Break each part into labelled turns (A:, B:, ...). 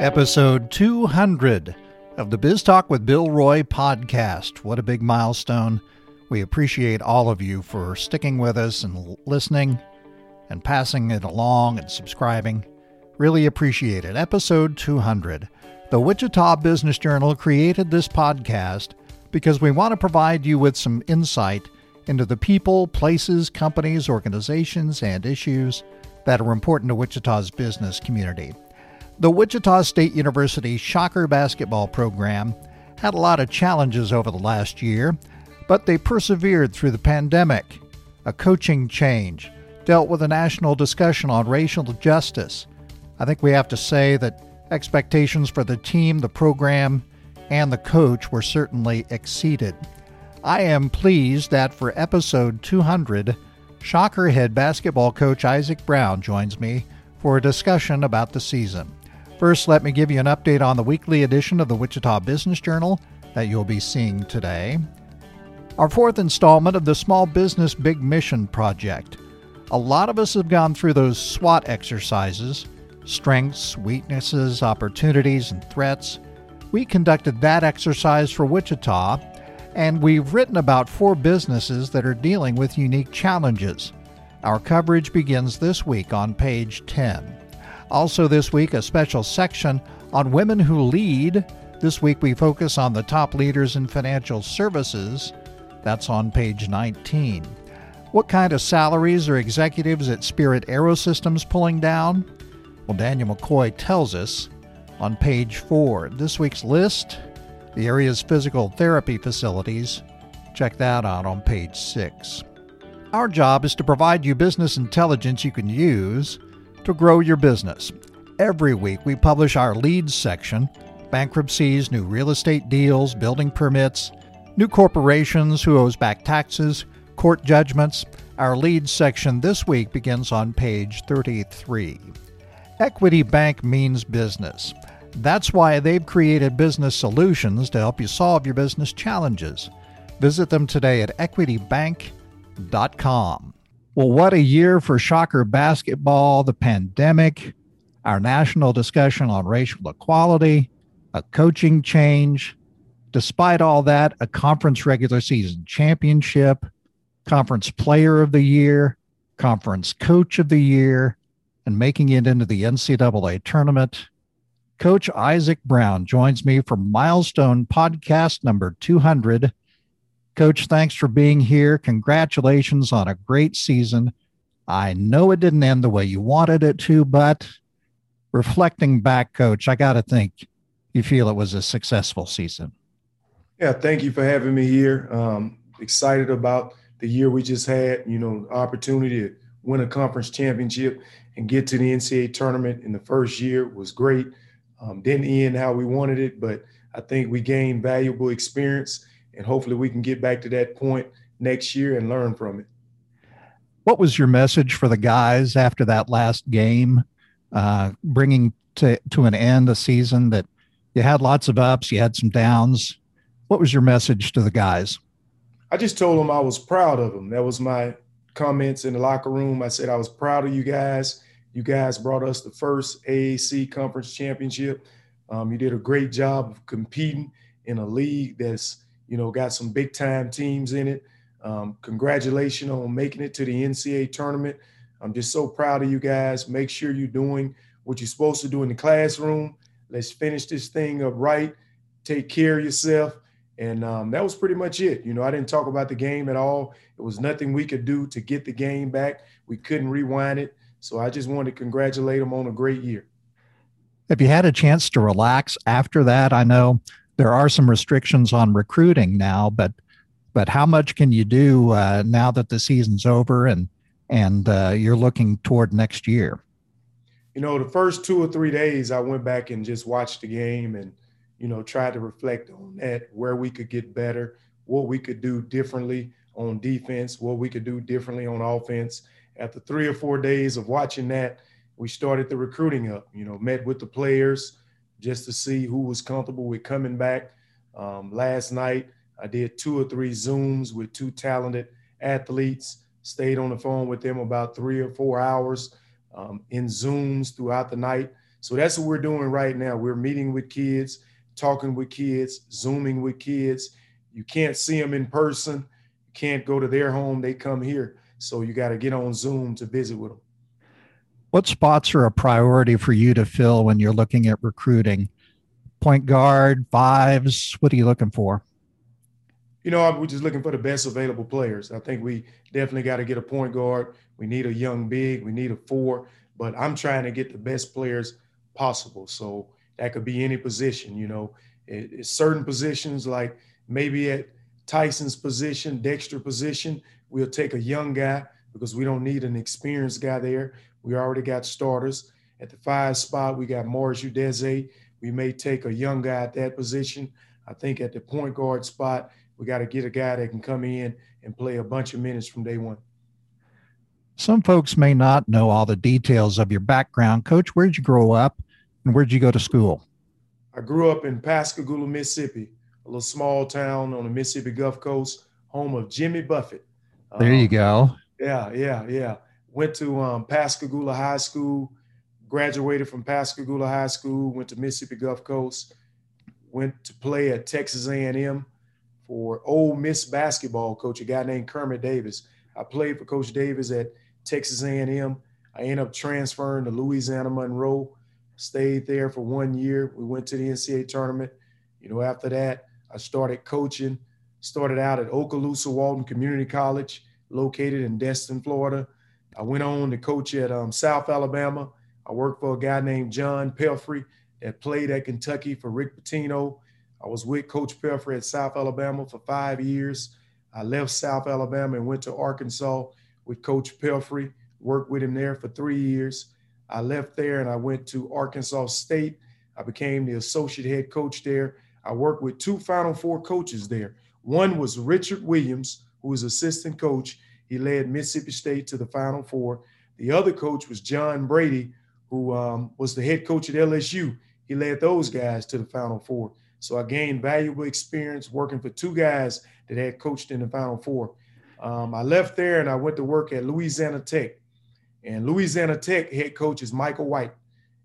A: Episode 200 of the Biz Talk with Bill Roy podcast. What a big milestone. We appreciate all of you for sticking with us and listening and passing it along and subscribing. Really appreciate it. Episode 200. The Wichita Business Journal created this podcast because we want to provide you with some insight into the people, places, companies, organizations, and issues that are important to Wichita's business community. The Wichita State University Shocker basketball program had a lot of challenges over the last year, but they persevered through the pandemic, a coaching change, dealt with a national discussion on racial justice. I think we have to say that expectations for the team, the program, and the coach were certainly exceeded. I am pleased that for episode 200, Shocker head basketball coach Isaac Brown joins me for a discussion about the season. First, let me give you an update on the weekly edition of the Wichita Business Journal that you'll be seeing today. Our fourth installment of the Small Business Big Mission Project. A lot of us have gone through those SWOT exercises strengths, weaknesses, opportunities, and threats. We conducted that exercise for Wichita, and we've written about four businesses that are dealing with unique challenges. Our coverage begins this week on page 10. Also, this week, a special section on women who lead. This week, we focus on the top leaders in financial services. That's on page 19. What kind of salaries are executives at Spirit Aerosystems pulling down? Well, Daniel McCoy tells us on page 4. This week's list the area's physical therapy facilities. Check that out on page 6. Our job is to provide you business intelligence you can use to grow your business. Every week, we publish our leads section bankruptcies, new real estate deals, building permits, new corporations who owes back taxes, court judgments. Our leads section this week begins on page 33. Equity Bank means business. That's why they've created business solutions to help you solve your business challenges. Visit them today at equitybank.com. Well, what a year for Shocker basketball, the pandemic, our national discussion on racial equality, a coaching change. Despite all that, a conference regular season championship, conference player of the year, conference coach of the year, and making it into the NCAA tournament. Coach Isaac Brown joins me for Milestone Podcast number 200 Coach, thanks for being here. Congratulations on a great season. I know it didn't end the way you wanted it to, but reflecting back, Coach, I got to think you feel it was a successful season.
B: Yeah, thank you for having me here. Um, excited about the year we just had, you know, opportunity to win a conference championship and get to the NCAA tournament in the first year was great. Um, didn't end how we wanted it, but I think we gained valuable experience and hopefully we can get back to that point next year and learn from it.
A: What was your message for the guys after that last game, uh, bringing to to an end a season that you had lots of ups, you had some downs? What was your message to the guys?
B: I just told them I was proud of them. That was my comments in the locker room. I said I was proud of you guys. You guys brought us the first AAC conference championship. Um, you did a great job of competing in a league that's you know, got some big time teams in it. Um, congratulations on making it to the NCAA tournament. I'm just so proud of you guys. Make sure you're doing what you're supposed to do in the classroom. Let's finish this thing up right. Take care of yourself. And um, that was pretty much it. You know, I didn't talk about the game at all. It was nothing we could do to get the game back. We couldn't rewind it. So I just wanted to congratulate them on a great year.
A: If you had a chance to relax after that? I know there are some restrictions on recruiting now, but but how much can you do uh, now that the season's over and and uh, you're looking toward next year?
B: You know, the first two or three days, I went back and just watched the game and you know tried to reflect on that, where we could get better, what we could do differently on defense, what we could do differently on offense. After three or four days of watching that, we started the recruiting up. You know, met with the players just to see who was comfortable with coming back. Um, last night, I did two or three Zooms with two talented athletes, stayed on the phone with them about three or four hours um, in Zooms throughout the night So that's what we're doing right now. We're meeting with kids, talking with kids, zooming with kids. You can't see them in person. You can't go to their home. They come here. So you got to get on Zoom to visit with them.
A: What spots are a priority for you to fill when you're looking at recruiting? Point guard, fives, what are you looking for?
B: You know, we're just looking for the best available players. I think we definitely got to get a point guard. We need a young big. We need a four. But I'm trying to get the best players possible. So that could be any position. You know, it, it's certain positions like maybe at Tyson's position, Dexter position, we'll take a young guy because we don't need an experienced guy there. We already got starters. At the five spot, we got Morris Udeze. We may take a young guy at that position. I think at the point guard spot, we got to get a guy that can come in and play a bunch of minutes from day one.
A: Some folks may not know all the details of your background. Coach, where'd you grow up and where'd you go to school?
B: I grew up in Pascagoula, Mississippi, a little small town on the Mississippi Gulf Coast, home of Jimmy Buffett.
A: There you um, go.
B: Yeah, yeah, yeah. Went to um, Pascagoula High School, graduated from Pascagoula High School, went to Mississippi Gulf Coast, went to play at Texas A&M for Ole Miss basketball coach, a guy named Kermit Davis. I played for Coach Davis at Texas A&M. I ended up transferring to Louisiana Monroe. Stayed there for one year. We went to the NCAA tournament. You know, after that, I started coaching. Started out at Okaloosa Walton Community College, located in Destin, Florida. I went on to coach at um, South Alabama. I worked for a guy named John Pelphrey that played at Kentucky for Rick Pitino. I was with Coach Pelphrey at South Alabama for five years. I left South Alabama and went to Arkansas with Coach Pelphrey, worked with him there for three years. I left there and I went to Arkansas State. I became the associate head coach there. I worked with two Final Four coaches there. One was Richard Williams, who was assistant coach. He led Mississippi State to the Final Four. The other coach was John Brady, who um, was the head coach at LSU. He led those guys to the Final Four. So I gained valuable experience working for two guys that had coached in the Final Four. Um, I left there and I went to work at Louisiana Tech. And Louisiana Tech head coach is Michael White.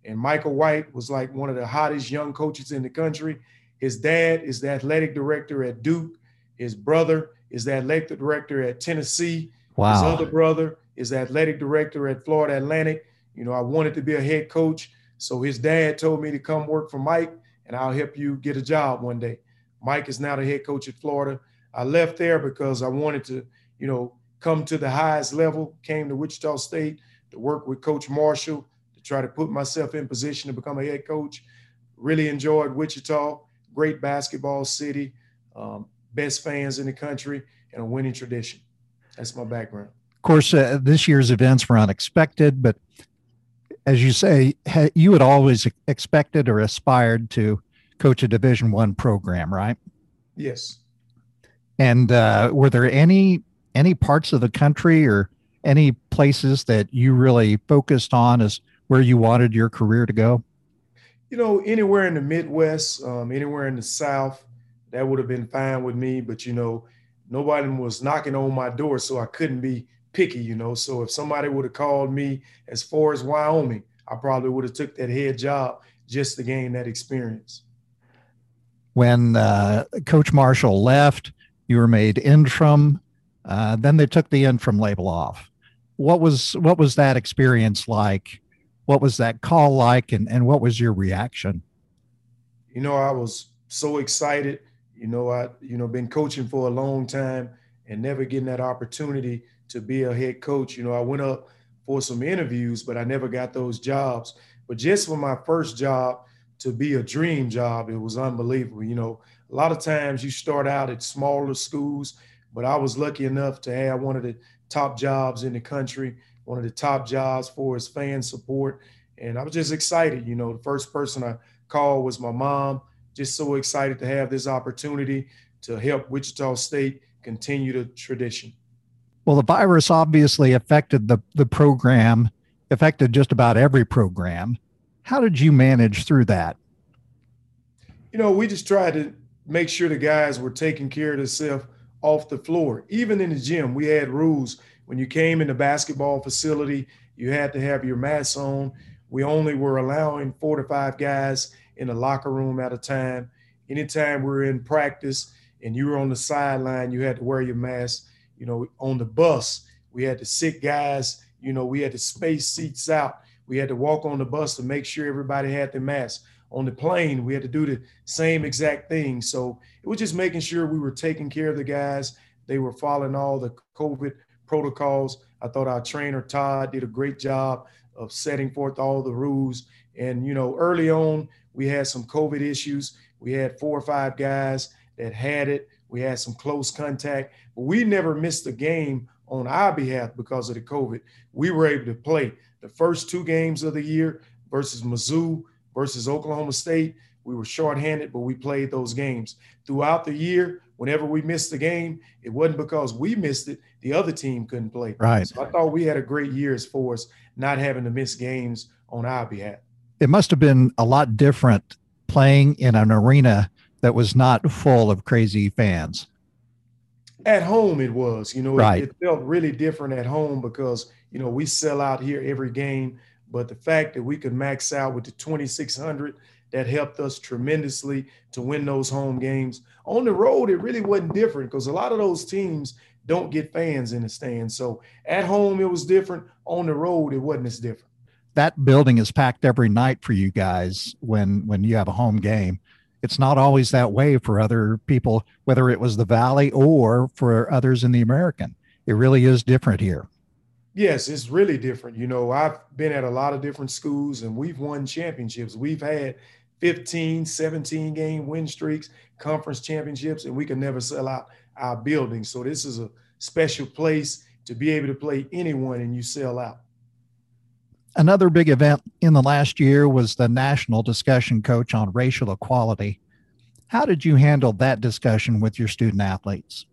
B: And Michael White was like one of the hottest young coaches in the country. His dad is the athletic director at Duke. His brother is the athletic director at Tennessee.
A: Wow.
B: His other brother is the athletic director at Florida Atlantic. You know, I wanted to be a head coach. So his dad told me to come work for Mike and I'll help you get a job one day. Mike is now the head coach at Florida. I left there because I wanted to, you know, come to the highest level, came to Wichita State to work with Coach Marshall to try to put myself in position to become a head coach. Really enjoyed Wichita, great basketball city, um, best fans in the country, and a winning tradition. That's my background.
A: Of course, uh, this year's events were unexpected, but as you say, you had always expected or aspired to coach a Division One program, right?
B: Yes.
A: And uh, were there any any parts of the country or any places that you really focused on as where you wanted your career to go?
B: You know, anywhere in the Midwest, um, anywhere in the South, that would have been fine with me. But you know, nobody was knocking on my door, so I couldn't be picky, you know. So if somebody would have called me as far as Wyoming, I probably would have took that head job just to gain that experience.
A: When uh, Coach Marshall left, you were made interim. Uh, then they took the interim label off. What was what was that experience like? What was that call like, and and what was your reaction?
B: You know, I was so excited. You know, I you know been coaching for a long time and never getting that opportunity to be a head coach. You know, I went up for some interviews, but I never got those jobs. But just for my first job to be a dream job, it was unbelievable. You know, a lot of times you start out at smaller schools, but I was lucky enough to have one of the top jobs in the country, one of the top jobs for his fan support. And I was just excited. You know, the first person I called was my mom, just so excited to have this opportunity to help Wichita State continue the tradition.
A: Well, the virus obviously affected the, the program, affected just about every program. How did you manage through that?
B: You know, we just tried to make sure the guys were taking care of themselves off the floor. Even in the gym, we had rules. When you came in the basketball facility, you had to have your mask on. We only were allowing four to five guys in the locker room at a time. Anytime we were in practice and you were on the sideline, you had to wear your mask. You know, on the bus, we had to sit guys, you know, we had to space seats out. We had to walk on the bus to make sure everybody had their mask. On the plane, we had to do the same exact thing. So it was just making sure we were taking care of the guys. They were following all the COVID protocols. I thought our trainer Todd did a great job of setting forth all the rules. And you know, early on, we had some COVID issues. We had four or five guys that had it. We had some close contact, but we never missed a game on our behalf because of the COVID. We were able to play the first two games of the year versus Mizzou versus Oklahoma State. We were shorthanded, but we played those games. Throughout the year, whenever we missed the game, it wasn't because we missed it. The other team couldn't play.
A: Right.
B: So I thought we had a great year as far as not having to miss games on our behalf.
A: It must have been a lot different playing in an arena that was not full of crazy fans.
B: At home, it was. You know,
A: right.
B: it, it felt really different at home because, you know, we sell out here every game. But the fact that we could max out with the 2,600 that helped us tremendously to win those home games. On the road, it really wasn't different because a lot of those teams don't get fans in the stands. So at home, it was different. On the road, it wasn't as different.
A: That building is packed every night for you guys when when you have a home game. It's not always that way for other people, whether it was the Valley or for others in the American. It really is different here.
B: Yes, it's really different. You know, I've been at a lot of different schools and we've won championships. We've had 15, 17 game win streaks, conference championships, and we can never sell out our building. So this is a special place to be able to play anyone and you sell out.
A: Another big event in the last year was the national discussion coach on racial equality. How did you handle that discussion with your student athletes?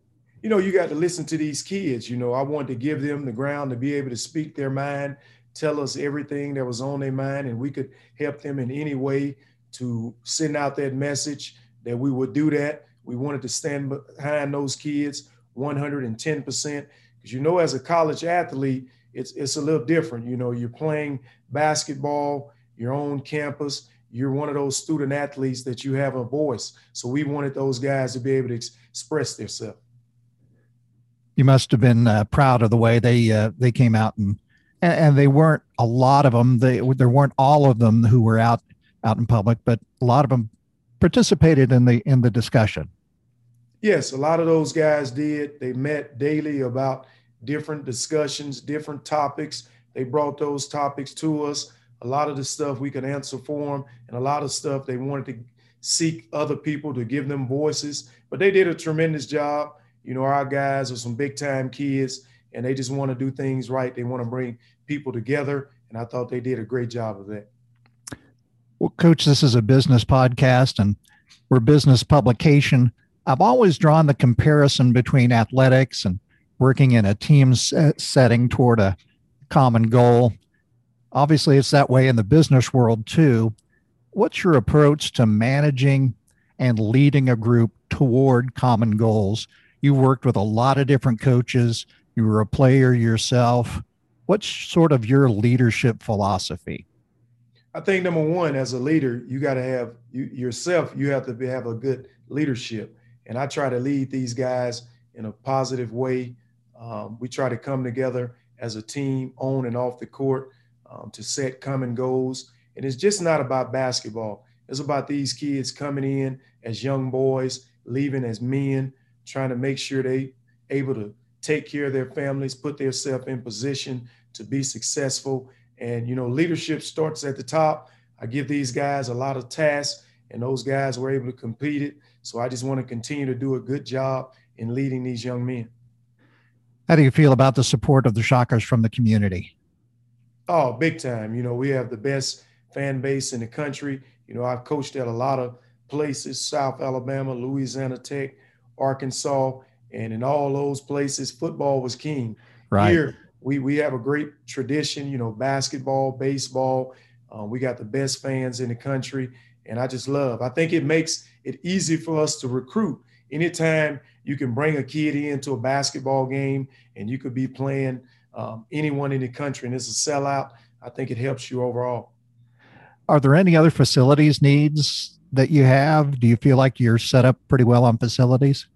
B: you know, you got to listen to these kids. You know, I wanted to give them the ground to be able to speak their mind, tell us everything that was on their mind, and we could help them in any way to send out that message that we would do that. We wanted to stand behind those kids 110%. Because, you know, as a college athlete, it's, it's a little different. You know, you're playing basketball, your own campus, you're one of those student athletes that you have a voice. So we wanted those guys to be able to ex- express themselves
A: you must have been uh, proud of the way they uh, they came out and and they weren't a lot of them they there weren't all of them who were out out in public but a lot of them participated in the in the discussion
B: yes a lot of those guys did they met daily about different discussions different topics they brought those topics to us a lot of the stuff we could answer for them and a lot of stuff they wanted to seek other people to give them voices but they did a tremendous job you know, our guys are some big time kids and they just want to do things right. They want to bring people together. And I thought they did a great job of that.
A: Well, Coach, this is a business podcast and we're business publication. I've always drawn the comparison between athletics and working in a team setting toward a common goal. Obviously, it's that way in the business world too. What's your approach to managing and leading a group toward common goals? you worked with a lot of different coaches. You were a player yourself. What's sort of your leadership philosophy?
B: I think number one, as a leader, you got to have you, yourself. You have to be, have a good leadership, and I try to lead these guys in a positive way. Um, we try to come together as a team, on and off the court, um, to set common goals. And it's just not about basketball. It's about these kids coming in as young boys, leaving as men, trying to make sure they able to take care of their families, put themselves in position to be successful. And you know, leadership starts at the top. I give these guys a lot of tasks, and those guys were able to complete it. So I just want to continue to do a good job in leading these young men.
A: How do you feel about the support of the Shockers from the community?
B: Oh, big time. You know, we have the best fan base in the country. You know, I've coached at a lot of places, South Alabama, Louisiana Tech, Arkansas, and in all those places, football was king.
A: Right.
B: Here, we we have a great tradition. You know, basketball, baseball. Um, we got the best fans in the country, and I just love. I think it makes it easy for us to recruit. Anytime you can bring a kid into a basketball game, and you could be playing um, anyone in the country, and it's a sellout. I think it helps you overall.
A: Are there any other facilities needs that you have? Do you feel like you're set up pretty well on facilities?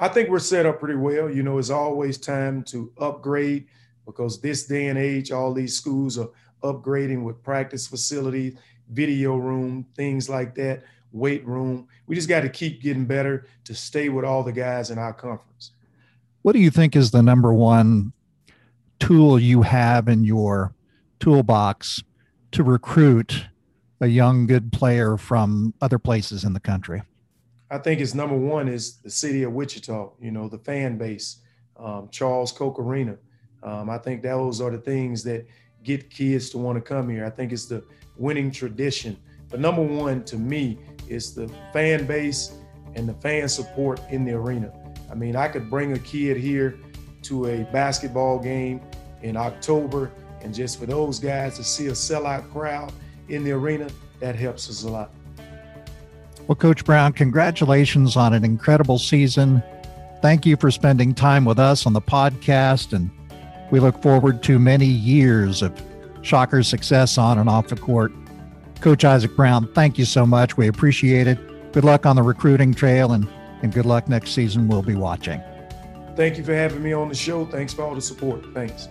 B: I think we're set up pretty well. You know, it's always time to upgrade because this day and age, all these schools are upgrading with practice facilities, video room, things like that, weight room. We just got to keep getting better to stay with all the guys in our conference.
A: What do you think is the number one tool you have in your toolbox to recruit a young, good player from other places in the country?
B: I think it's number one is the city of Wichita, you know, the fan base, um, Charles Koch Arena. Um, I think those are the things that get kids to want to come here. I think it's the winning tradition. But number one to me is the fan base and the fan support in the arena. I mean, I could bring a kid here to a basketball game in October, and just for those guys to see a sellout crowd in the arena, that helps us a lot.
A: Well, Coach Brown, congratulations on an incredible season. Thank you for spending time with us on the podcast, and we look forward to many years of Shocker success on and off the court. Coach Isaac Brown, thank you so much. We appreciate it. Good luck on the recruiting trail and, and good luck next season. We'll be watching.
B: Thank you for having me on the show. Thanks for all the support. Thanks.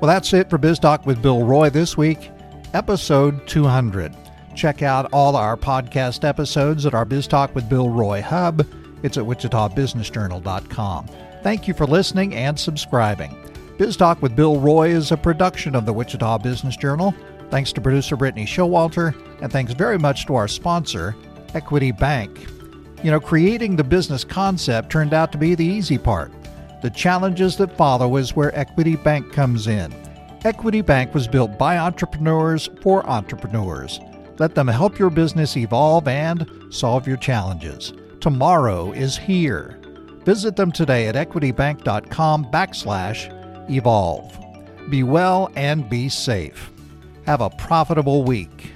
A: Well, that's it for Biz Talk with Bill Roy this week, episode 200. Check out all our podcast episodes at our Biz Talk with Bill Roy hub. It's at wichitabusinessjournal.com. Thank you for listening and subscribing. Biz Talk with Bill Roy is a production of the Wichita Business Journal. Thanks to producer Brittany Showalter, and thanks very much to our sponsor, Equity Bank. You know, creating the business concept turned out to be the easy part. The challenges that follow is where Equity Bank comes in. Equity Bank was built by entrepreneurs for entrepreneurs. Let them help your business evolve and solve your challenges. Tomorrow is here. Visit them today at equitybank.com backslash evolve. Be well and be safe. Have a profitable week.